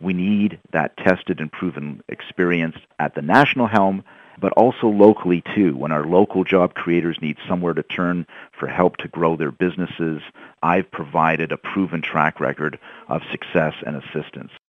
We need that tested and proven experience at the national helm, but also locally too. When our local job creators need somewhere to turn for help to grow their businesses, I've provided a proven track record of success and assistance.